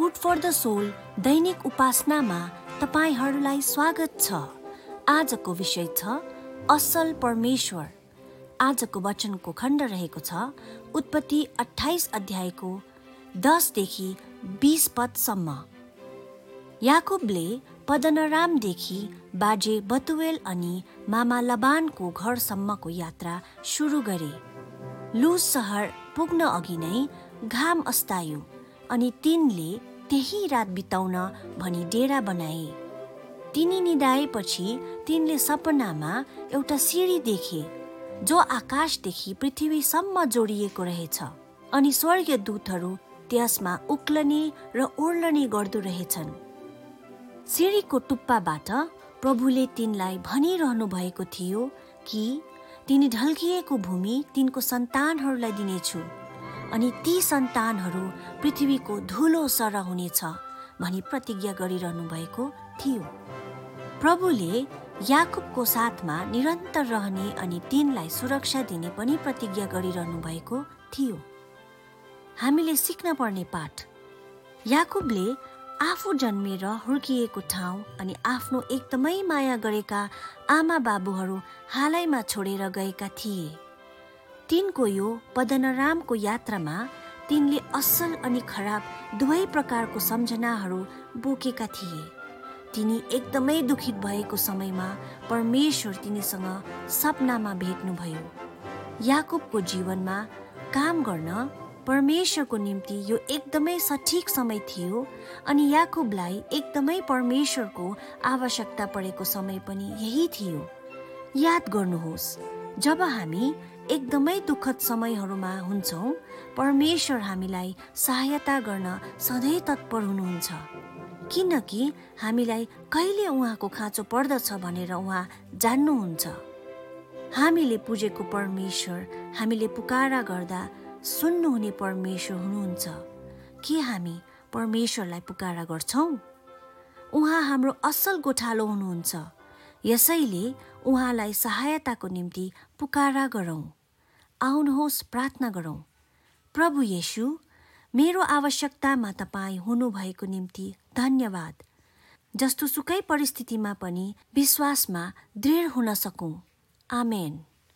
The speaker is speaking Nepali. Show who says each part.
Speaker 1: फुड फर द सोल दैनिक उपासनामा तपाईँहरूलाई स्वागत छ। आजको विषय छ असल परमेश्वर। आजको वचनको खण्ड रहेको छ उत्पत्ति अठाइस अध्यायको दसदेखि बिस पदसम्म। याकुबले पदनरामदेखि बाजे बतुवेल अनि मामा लबानको घरसम्मको यात्रा सुरु गरे। लुज सहर पुग्न अघि नै घाम अस्तायो अनि तिनले त्यही रात बिताउन भनी डेरा बनाए। तिनी निदाएपछि तिनले सपनामा एउटा सिँढी देखे जो आकाशदेखि पृथ्वीसम्म जोडिएको रहेछ अनि स्वर्गीय दूतहरू त्यसमा उक्लने र ओर्लने गर्दो रहेछन्। सिँढीको टुप्पाबाट प्रभुले तिनलाई भनिरहनु भएको थियो कि तिनी ढल्किएको भूमि तिनको सन्तानहरूलाई दिनेछु। अनि ती सन्तानहरू पृथ्वीको धुलो सर हुनेछ भनी प्रतिज्ञा गरिरहनु भएको थियो। प्रभुले याकुबको साथमा निरन्तर रहने अनि तिनलाई सुरक्षा दिने पनि प्रतिज्ञा गरिरहनु भएको थियो। हामीले सिक्न पर्ने पाठ याकुबले आफू जन्मेर हुर्किएको ठाउँ अनि आफ्नो एकदमै माया गरेका आमा बाबुहरू हालैमा छोडेर गएका थिए। तिनको यो पदनरामको यात्रामा तिनले असल अनि खराब दुवै प्रकारको सम्झनाहरू बोकेका थिए। तिनी एकदमै दुखित भएको समयमा परमेश्वर तिनीसँग सपनामा भेट्नुभयो। याकुबको जीवनमा काम गर्न परमेश्वरको निम्ति यो एकदमै सठिक समय थियो अनि याकुबलाई एकदमै परमेश्वरको आवश्यकता परेको समय पनि यही थियो। याद गर्नुहोस् जब हामी एकदमै दुःखद समयहरूमा हुन्छौँ परमेश्वर हामीलाई सहायता गर्न सधैँ तत्पर हुनुहुन्छ। किनकि हामीलाई कहिले उहाँको खाँचो पर्दछ भनेर उहाँ जान्नुहुन्छ। हामीले पुजेको परमेश्वर हामीले पुकारा गर्दा सुन्नुहुने परमेश्वर हुनुहुन्छ। के हामी परमेश्वरलाई पुकारा गर्छौँ? उहाँ हाम्रो असल गोठालो हुनुहुन्छ। यसैले उहाँलाई सहायताको निम्ति पुकारा गरौँ। आउनुहोस् प्रार्थना गरौँ। प्रभु येसु मेरो आवश्यकतामा तपाईँ हुनुभएको निम्ति धन्यवाद। जस्तो सुकै परिस्थितिमा पनि विश्वासमा दृढ हुन सकौँ। आमेन।